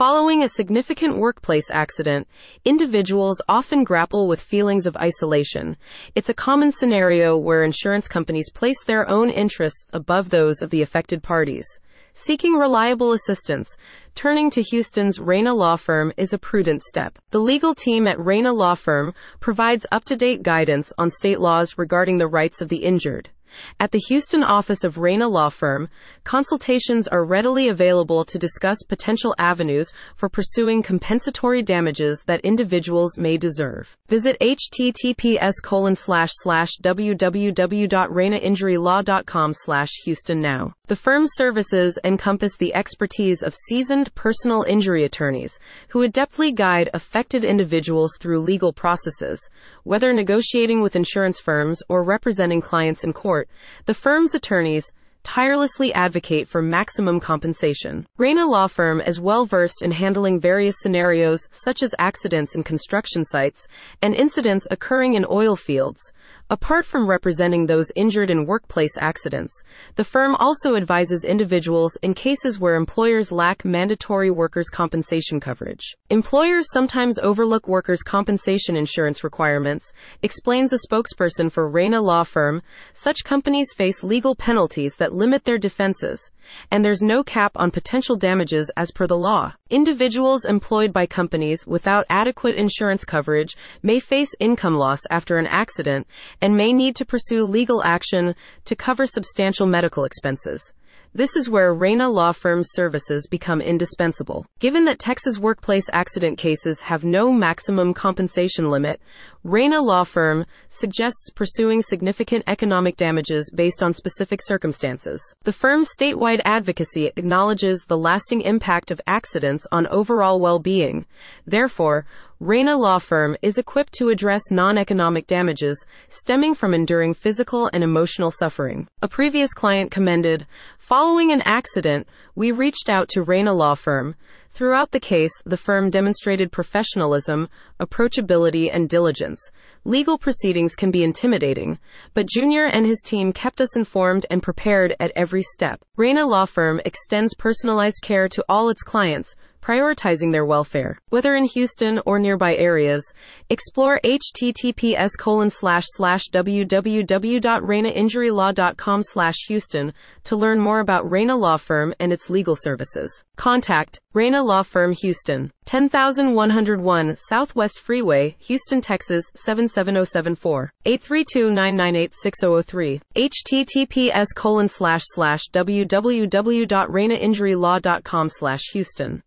Following a significant workplace accident, individuals often grapple with feelings of isolation. It's a common scenario where insurance companies place their own interests above those of the affected parties. Seeking reliable assistance, turning to Houston's Reyna Law Firm is a prudent step. The legal team at Reyna Law Firm provides up to date guidance on state laws regarding the rights of the injured. At the Houston office of Reyna Law Firm, consultations are readily available to discuss potential avenues for pursuing compensatory damages that individuals may deserve. Visit https colon slash slash www.reynainjurylaw.com slash Houston now. The firm's services encompass the expertise of seasoned personal injury attorneys who adeptly guide affected individuals through legal processes, whether negotiating with insurance firms or representing clients in court. The firm's attorneys tirelessly advocate for maximum compensation. Reyna Law Firm is well versed in handling various scenarios such as accidents in construction sites and incidents occurring in oil fields. Apart from representing those injured in workplace accidents, the firm also advises individuals in cases where employers lack mandatory workers' compensation coverage. Employers sometimes overlook workers' compensation insurance requirements, explains a spokesperson for Reyna Law Firm. Such companies face legal penalties that limit their defenses, and there's no cap on potential damages as per the law. Individuals employed by companies without adequate insurance coverage may face income loss after an accident and may need to pursue legal action to cover substantial medical expenses. This is where Reyna Law Firm's services become indispensable. Given that Texas workplace accident cases have no maximum compensation limit, Reyna Law Firm suggests pursuing significant economic damages based on specific circumstances. The firm's statewide advocacy acknowledges the lasting impact of accidents on overall well-being. Therefore, Reyna Law Firm is equipped to address non-economic damages stemming from enduring physical and emotional suffering. A previous client commended, following an accident, we reached out to Reyna Law Firm. Throughout the case, the firm demonstrated professionalism, approachability, and diligence. Legal proceedings can be intimidating, but Junior and his team kept us informed and prepared at every step. Reyna Law Firm extends personalized care to all its clients, prioritizing their welfare. Whether in Houston or nearby areas, explore https colon slash slash www.reynainjurylaw.com slash Houston to learn more about Reyna Law Firm and its legal services. Contact Reyna Law Firm Houston, 10101 Southwest Freeway, Houston, Texas 77074, 832-998-6003, https colon slash slash www.reynainjurylaw.com slash Houston.